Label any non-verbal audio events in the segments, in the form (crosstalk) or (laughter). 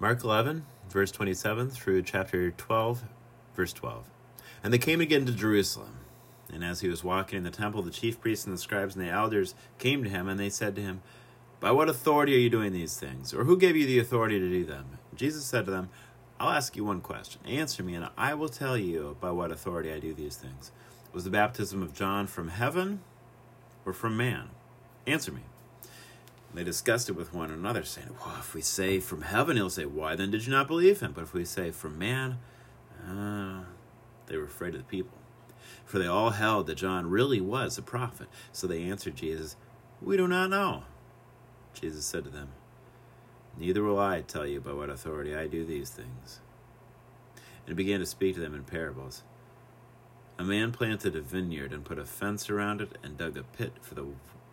Mark 11, verse 27 through chapter 12, verse 12. And they came again to Jerusalem. And as he was walking in the temple, the chief priests and the scribes and the elders came to him, and they said to him, By what authority are you doing these things? Or who gave you the authority to do them? Jesus said to them, I'll ask you one question. Answer me, and I will tell you by what authority I do these things. Was the baptism of John from heaven or from man? Answer me. And they discussed it with one another, saying, Well, if we say from heaven, he'll say, Why then did you not believe him? But if we say from man, uh, they were afraid of the people. For they all held that John really was a prophet. So they answered Jesus, We do not know. Jesus said to them, Neither will I tell you by what authority I do these things. And he began to speak to them in parables. A man planted a vineyard and put a fence around it and dug a pit for the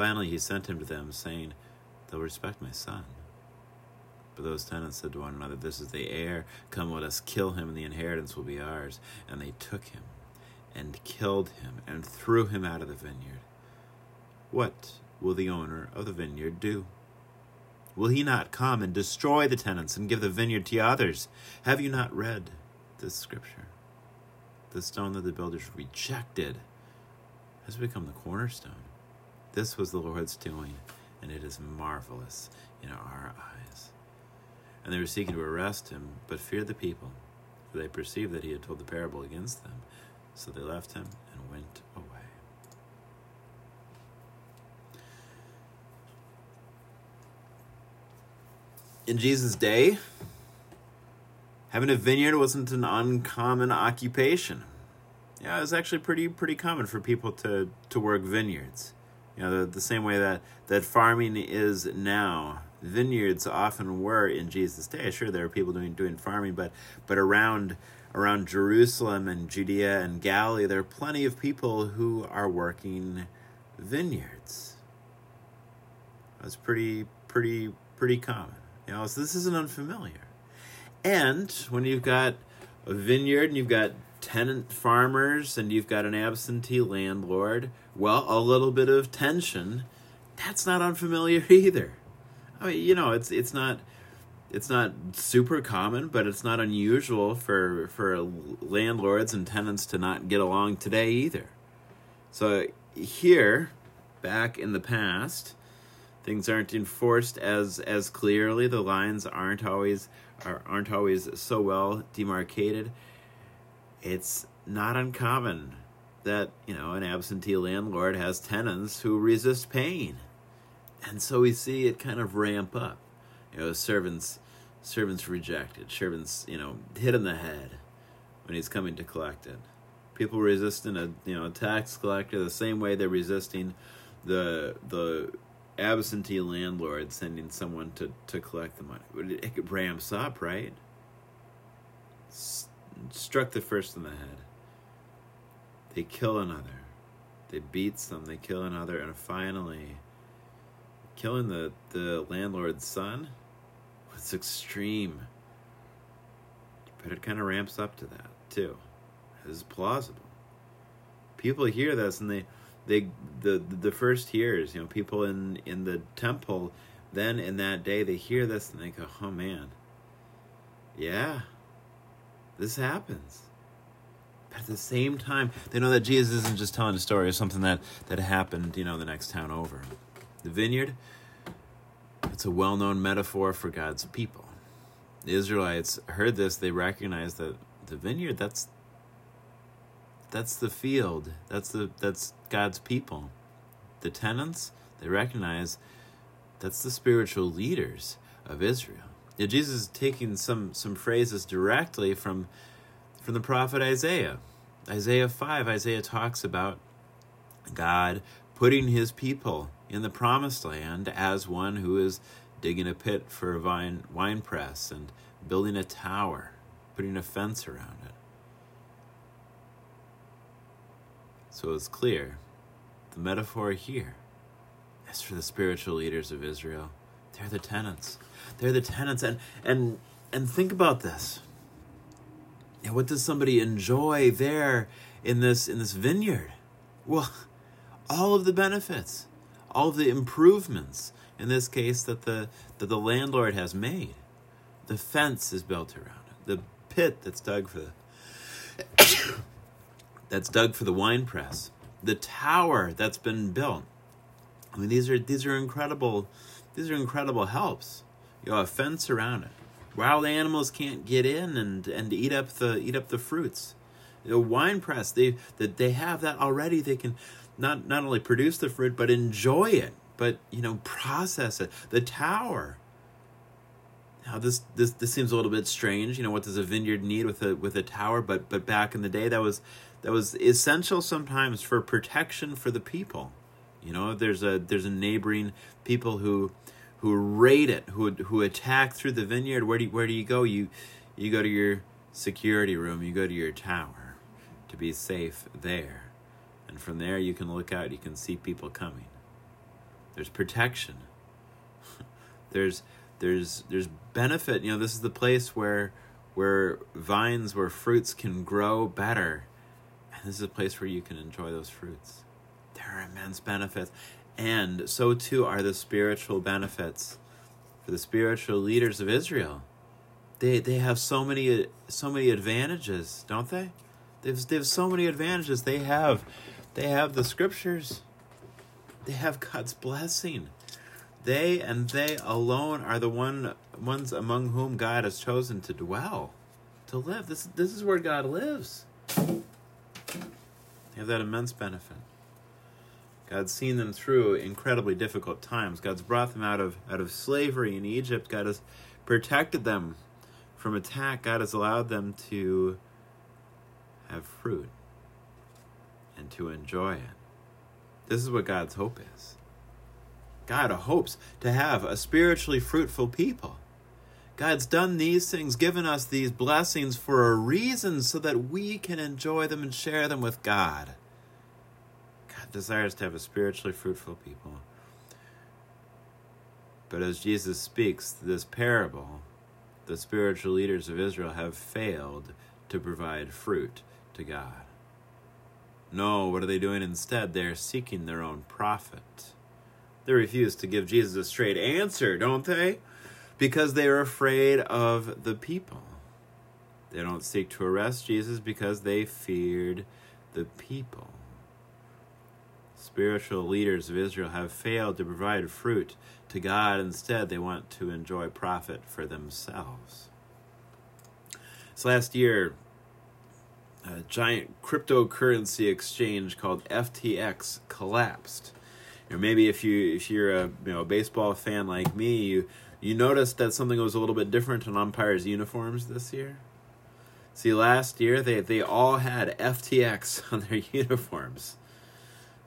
Finally, he sent him to them, saying, They'll respect my son. But those tenants said to one another, This is the heir. Come, let us kill him, and the inheritance will be ours. And they took him and killed him and threw him out of the vineyard. What will the owner of the vineyard do? Will he not come and destroy the tenants and give the vineyard to others? Have you not read this scripture? The stone that the builders rejected has become the cornerstone. This was the Lord's doing, and it is marvelous in our eyes. And they were seeking to arrest him, but feared the people, for they perceived that he had told the parable against them. So they left him and went away. in Jesus' day, having a vineyard wasn't an uncommon occupation. Yeah, it was actually pretty pretty common for people to to work vineyards. You know, the, the same way that that farming is now. Vineyards often were in Jesus' day. Sure, there were people doing doing farming, but but around around Jerusalem and Judea and Galilee, there are plenty of people who are working vineyards. That's pretty pretty pretty common. You know, so this isn't unfamiliar. And when you've got a vineyard and you've got tenant farmers and you've got an absentee landlord, well, a little bit of tension, that's not unfamiliar (laughs) either. I mean, you know, it's it's not it's not super common, but it's not unusual for for landlords and tenants to not get along today either. So here, back in the past, things aren't enforced as as clearly the lines aren't always are, aren't always so well demarcated it's not uncommon that you know an absentee landlord has tenants who resist paying and so we see it kind of ramp up you know servants servants rejected servants you know hit in the head when he's coming to collect it people resisting a you know a tax collector the same way they're resisting the the absentee landlord sending someone to, to collect the money. It ramps up, right? S- struck the first in the head. They kill another. They beat some, they kill another, and finally, killing the, the landlord's son was (laughs) extreme. But it kind of ramps up to that, too. It is plausible. People hear this and they they the the first hears you know, people in in the temple, then in that day they hear this and they go, "Oh man, yeah, this happens." But at the same time, they know that Jesus isn't just telling a story of something that that happened, you know, the next town over. The vineyard, it's a well-known metaphor for God's people. The Israelites heard this; they recognized that the vineyard that's that's the field. That's the that's God's people. The tenants, they recognize that's the spiritual leaders of Israel. Now, Jesus is taking some some phrases directly from from the prophet Isaiah. Isaiah 5, Isaiah talks about God putting his people in the promised land as one who is digging a pit for a vine, wine press and building a tower, putting a fence around it. So it's clear the metaphor here is for the spiritual leaders of Israel. They're the tenants. They're the tenants and and and think about this. And what does somebody enjoy there in this in this vineyard? Well, (laughs) all of the benefits, all of the improvements in this case that the that the landlord has made. The fence is built around it. The pit that's dug for the (coughs) that's dug for the wine press. The tower that's been built. I mean these are these are incredible these are incredible helps. You know, a fence around it. Wild animals can't get in and, and eat up the eat up the fruits. The wine press, they that they have that already. They can not not only produce the fruit but enjoy it. But you know process it. The tower. Now this this this seems a little bit strange. You know what does a vineyard need with a with a tower? But but back in the day that was that was essential sometimes for protection for the people. You know there's a there's a neighboring people who who raid it who who attack through the vineyard where do you, where do you go? You you go to your security room you go to your tower to be safe there. And from there you can look out you can see people coming. There's protection. (laughs) There's there's there's benefit. You know this is the place where where vines where fruits can grow better. And this is a place where you can enjoy those fruits. There are immense benefits and so too are the spiritual benefits for the spiritual leaders of Israel they they have so many so many advantages don't they they've, they have so many advantages they have they have the scriptures they have God's blessing. They and they alone are the one ones among whom God has chosen to dwell, to live. This this is where God lives. They have that immense benefit. God's seen them through incredibly difficult times. God's brought them out of out of slavery in Egypt. God has protected them from attack. God has allowed them to have fruit and to enjoy it. This is what God's hope is. God hopes to have a spiritually fruitful people. God's done these things, given us these blessings for a reason so that we can enjoy them and share them with God. Desires to have a spiritually fruitful people. But as Jesus speaks this parable, the spiritual leaders of Israel have failed to provide fruit to God. No, what are they doing instead? They're seeking their own profit. They refuse to give Jesus a straight answer, don't they? Because they are afraid of the people. They don't seek to arrest Jesus because they feared the people. Spiritual leaders of Israel have failed to provide fruit to God. Instead, they want to enjoy profit for themselves. So last year, a giant cryptocurrency exchange called FTX collapsed. Know, maybe if you if you're a you know baseball fan like me, you you noticed that something was a little bit different in umpires' uniforms this year. See, last year they they all had FTX (laughs) on their uniforms.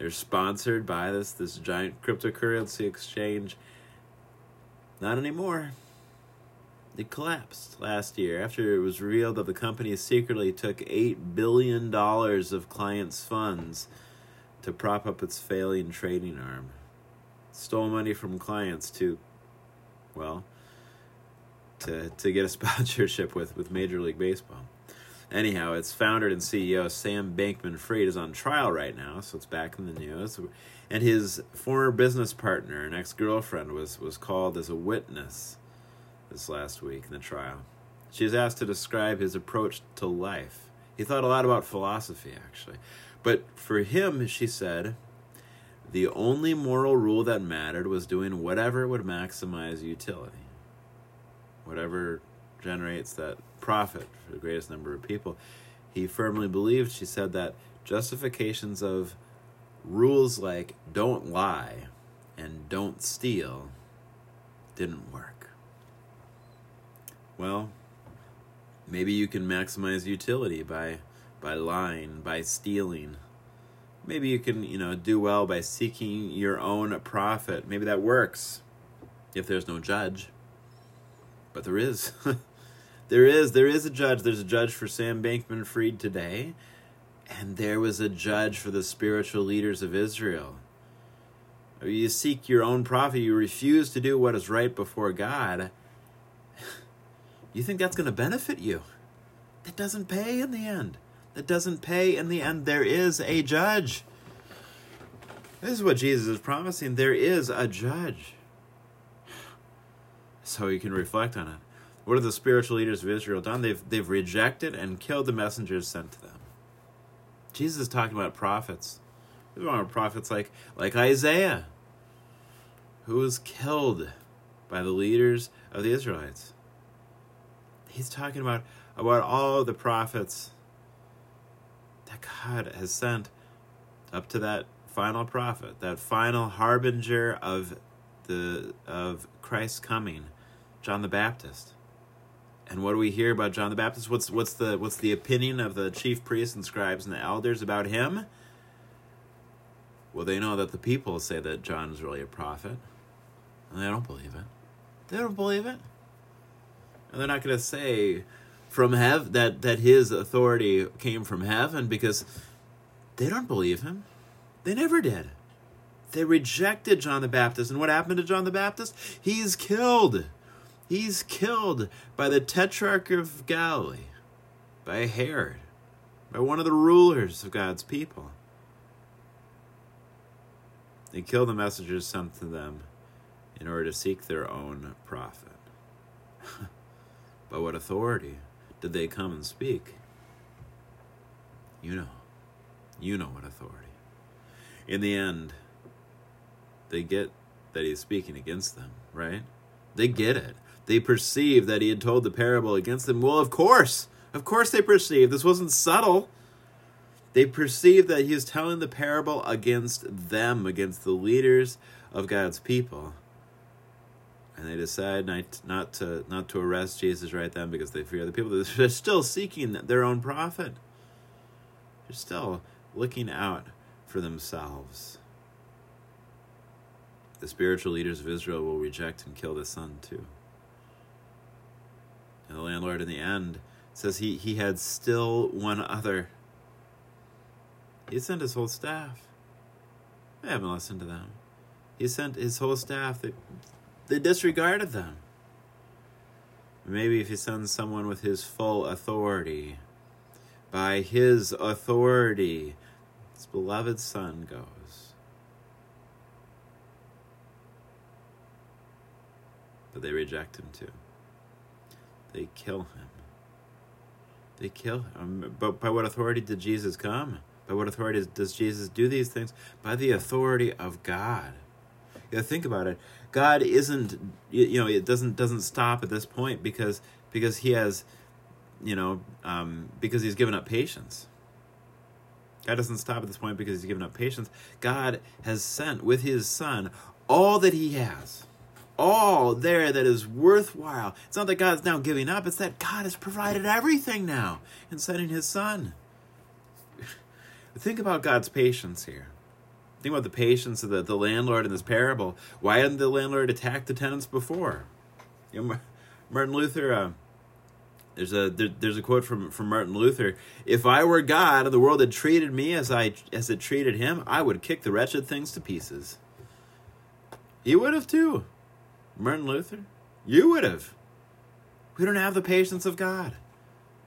They're sponsored by this this giant cryptocurrency exchange. Not anymore. It collapsed last year after it was revealed that the company secretly took $8 billion of clients' funds to prop up its failing trading arm. stole money from clients to, well, to, to get a (laughs) sponsorship with, with Major League Baseball. Anyhow, its founder and CEO, Sam Bankman Fried, is on trial right now, so it's back in the news. And his former business partner and ex girlfriend was, was called as a witness this last week in the trial. She was asked to describe his approach to life. He thought a lot about philosophy, actually. But for him, she said, the only moral rule that mattered was doing whatever would maximize utility. Whatever generates that profit for the greatest number of people. He firmly believed, she said, that justifications of rules like don't lie and don't steal didn't work. Well, maybe you can maximize utility by by lying, by stealing. Maybe you can, you know, do well by seeking your own profit. Maybe that works. if there's no judge. But there is. (laughs) there is. There is a judge. There's a judge for Sam Bankman Fried today. And there was a judge for the spiritual leaders of Israel. You seek your own profit. You refuse to do what is right before God. You think that's going to benefit you? That doesn't pay in the end. That doesn't pay in the end. There is a judge. This is what Jesus is promising. There is a judge. So you can reflect on it. What have the spiritual leaders of Israel done? They've, they've rejected and killed the messengers sent to them. Jesus is talking about prophets. Talking about prophets like, like Isaiah, who was killed by the leaders of the Israelites. He's talking about, about all the prophets that God has sent up to that final prophet, that final harbinger of the of Christ's coming, John the Baptist. And what do we hear about John the Baptist? What's what's the what's the opinion of the chief priests and scribes and the elders about him? Well, they know that the people say that John is really a prophet, and they don't believe it. They don't believe it, and they're not going to say from heaven that that his authority came from heaven because they don't believe him. They never did. They rejected John the Baptist. And what happened to John the Baptist? He's killed. He's killed by the Tetrarch of Galilee, by Herod, by one of the rulers of God's people. They kill the messengers sent to them in order to seek their own profit. (laughs) By what authority did they come and speak? You know. You know what authority. In the end, they get that he's speaking against them, right? They get it. They perceive that he had told the parable against them. Well, of course. Of course they perceive. This wasn't subtle. They perceive that he was telling the parable against them, against the leaders of God's people. And they decide not, not to not to arrest Jesus right then because they fear the people. (laughs) They're still seeking their own profit. They're still looking out for themselves the spiritual leaders of Israel will reject and kill the son too. And the landlord in the end says he, he had still one other. He sent his whole staff. They haven't listened to them. He sent his whole staff. They, they disregarded them. Maybe if he sends someone with his full authority, by his authority, his beloved son goes. but they reject him too. They kill him. They kill him. But by what authority did Jesus come? By what authority does Jesus do these things? By the authority of God. You think about it. God isn't, you know, it doesn't doesn't stop at this point because because he has, you know, um, because he's given up patience. God doesn't stop at this point because he's given up patience. God has sent with his Son all that he has all there that is worthwhile. It's not that God's now giving up, it's that God has provided everything now in sending his son. Think about God's patience here. Think about the patience of the, the landlord in this parable. Why didn't the landlord attack the tenants before? You know, Martin Luther, uh, there's a there, there's a quote from, from Martin Luther. If I were God and the world had treated me as I as it treated him, I would kick the wretched things to pieces. He would have too. Martin Luther? You would have. We don't have the patience of God.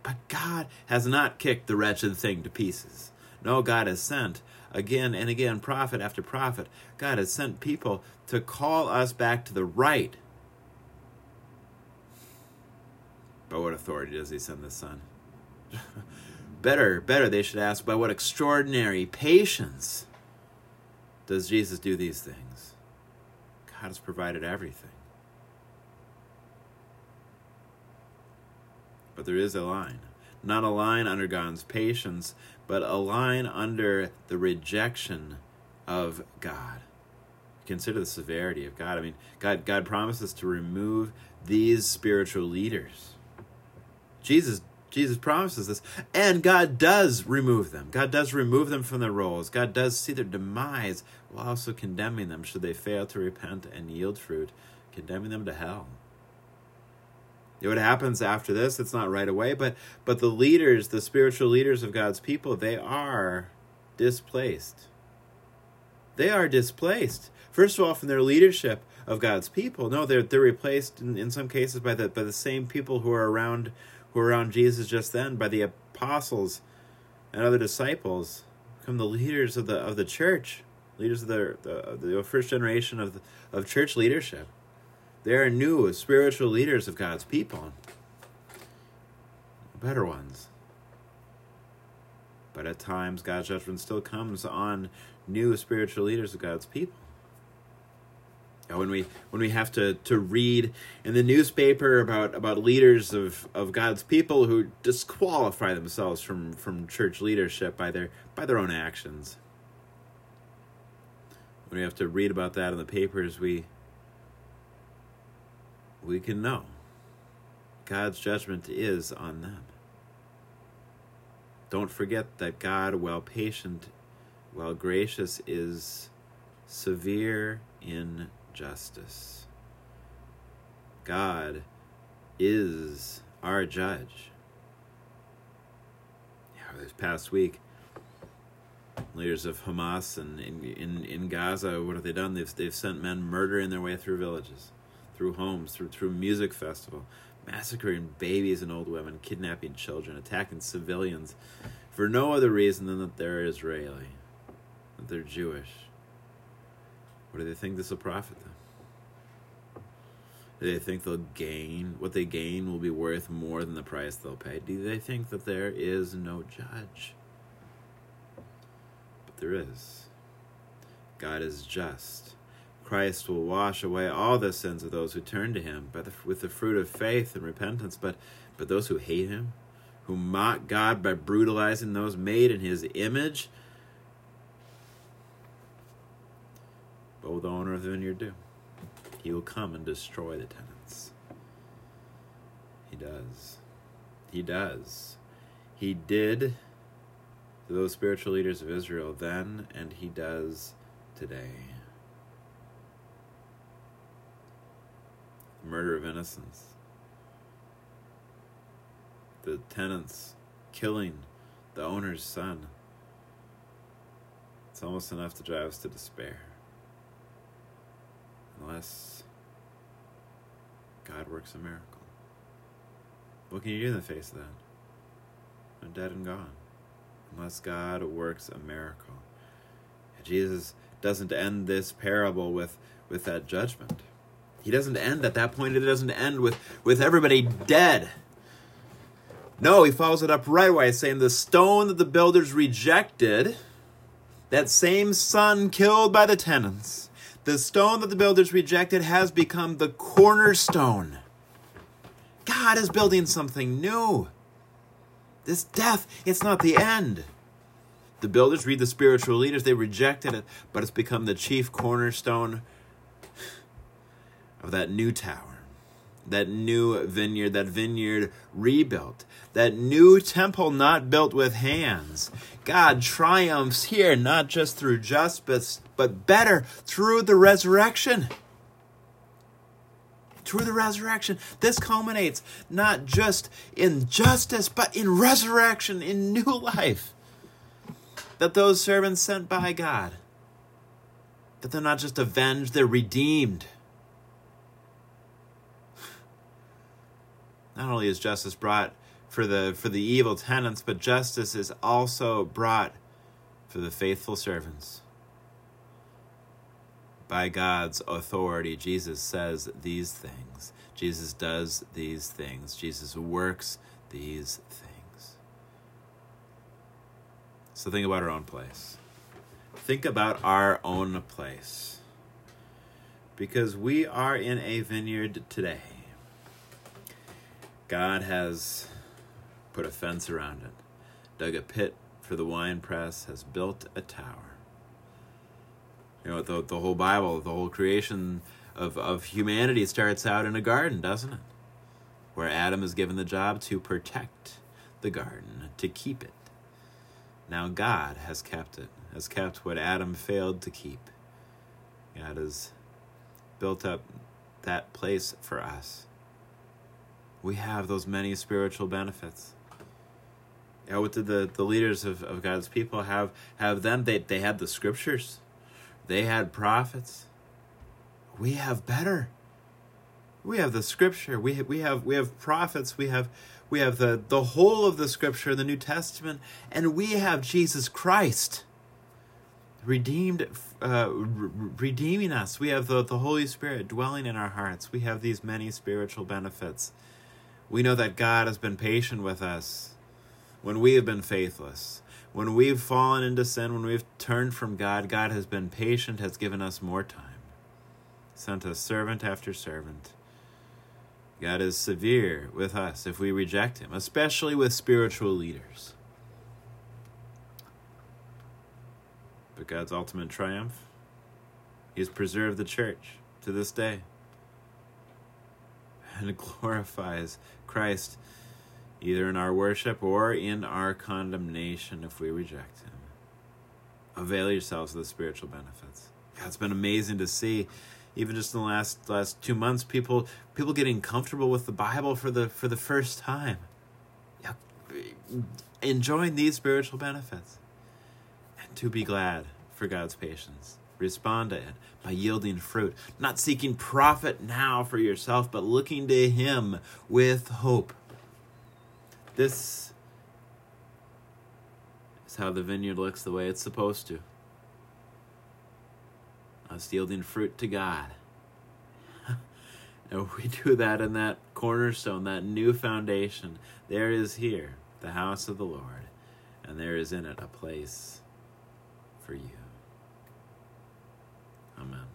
But God has not kicked the wretched thing to pieces. No, God has sent again and again, prophet after prophet. God has sent people to call us back to the right. By what authority does he send the Son? (laughs) better, better, they should ask, by what extraordinary patience does Jesus do these things? God has provided everything. But there is a line. Not a line under God's patience, but a line under the rejection of God. Consider the severity of God. I mean, God, God promises to remove these spiritual leaders. Jesus Jesus promises this. And God does remove them. God does remove them from their roles. God does see their demise while also condemning them should they fail to repent and yield fruit. condemning them to hell. What happens after this, it's not right away, but but the leaders, the spiritual leaders of God's people, they are displaced. They are displaced. First of all, from their leadership of God's people. No, they're they're replaced in, in some cases by the by the same people who are around who were around Jesus just then, by the apostles and other disciples, become the leaders of the of the church, leaders of the the, the first generation of the, of church leadership. They are new spiritual leaders of God's people. Better ones. But at times, God's judgment still comes on new spiritual leaders of God's people. when we when we have to, to read in the newspaper about, about leaders of, of God's people who disqualify themselves from, from church leadership by their by their own actions. When we have to read about that in the papers, we we can know God's judgment is on them. Don't forget that God, while patient, while gracious, is severe in justice. God is our judge. Yeah, this past week, leaders of Hamas and in, in, in Gaza, what have they done? They've, they've sent men murdering their way through villages through homes, through through music festival, massacring babies and old women, kidnapping children, attacking civilians, for no other reason than that they're Israeli, that they're Jewish. What do they think this will profit them? Do they think they'll gain what they gain will be worth more than the price they'll pay? Do they think that there is no judge? But there is. God is just. Christ will wash away all the sins of those who turn to him the, with the fruit of faith and repentance. But, but those who hate him, who mock God by brutalizing those made in his image, what will the owner of the vineyard do? He will come and destroy the tenants. He does. He does. He did those spiritual leaders of Israel then, and he does today. Murder of innocents. The tenants killing the owner's son. It's almost enough to drive us to despair. Unless God works a miracle. What can you do in the face of that? I'm dead and gone. Unless God works a miracle. Jesus doesn't end this parable with, with that judgment. He doesn't end at that point. It doesn't end with, with everybody dead. No, he follows it up right away, saying the stone that the builders rejected, that same son killed by the tenants, the stone that the builders rejected has become the cornerstone. God is building something new. This death, it's not the end. The builders, read the spiritual leaders, they rejected it, but it's become the chief cornerstone of that new tower, that new vineyard, that vineyard rebuilt, that new temple not built with hands. God triumphs here not just through justice, but better through the resurrection. Through the resurrection, this culminates not just in justice, but in resurrection, in new (laughs) life. That those servants sent by God, that they're not just avenged, they're redeemed. Not only is justice brought for the for the evil tenants, but justice is also brought for the faithful servants. By God's authority, Jesus says these things. Jesus does these things. Jesus works these things. So think about our own place. Think about our own place. Because we are in a vineyard today God has put a fence around it, dug a pit for the wine press, has built a tower. You know, the, the whole Bible, the whole creation of, of humanity starts out in a garden, doesn't it? Where Adam is given the job to protect the garden, to keep it. Now God has kept it, has kept what Adam failed to keep. God has built up that place for us. We have those many spiritual benefits. Yeah, what did the, the leaders of, of God's people have have then? They they had the scriptures. They had prophets. We have better. We have the scripture. We we have we have prophets. We have we have the, the whole of the scripture, the New Testament, and we have Jesus Christ redeemed uh, re- redeeming us we have the, the holy spirit dwelling in our hearts we have these many spiritual benefits we know that god has been patient with us when we have been faithless. When we've fallen into sin when we've turned from god god has been patient has given us more time. Sent us servant after servant. God is severe with us if we reject him especially with spiritual leaders. But God's ultimate triumph, He has preserved the church to this day and (laughs) glorifies Christ either in our worship or in our condemnation if we reject Him. Avail yourselves of the spiritual benefits. God, it's been amazing to see, even just in the last last two months, people people getting comfortable with the Bible for the for the first time. Enjoying these spiritual benefits and to be glad for God's patience. Respond to it by yielding fruit, not seeking profit now for yourself, but looking to Him with hope. This is how the vineyard looks the way it's supposed to. Us yielding fruit to God. (laughs) and we do that in that cornerstone, that new foundation. There is here the house of the Lord, and there is in it a place for you. Amen.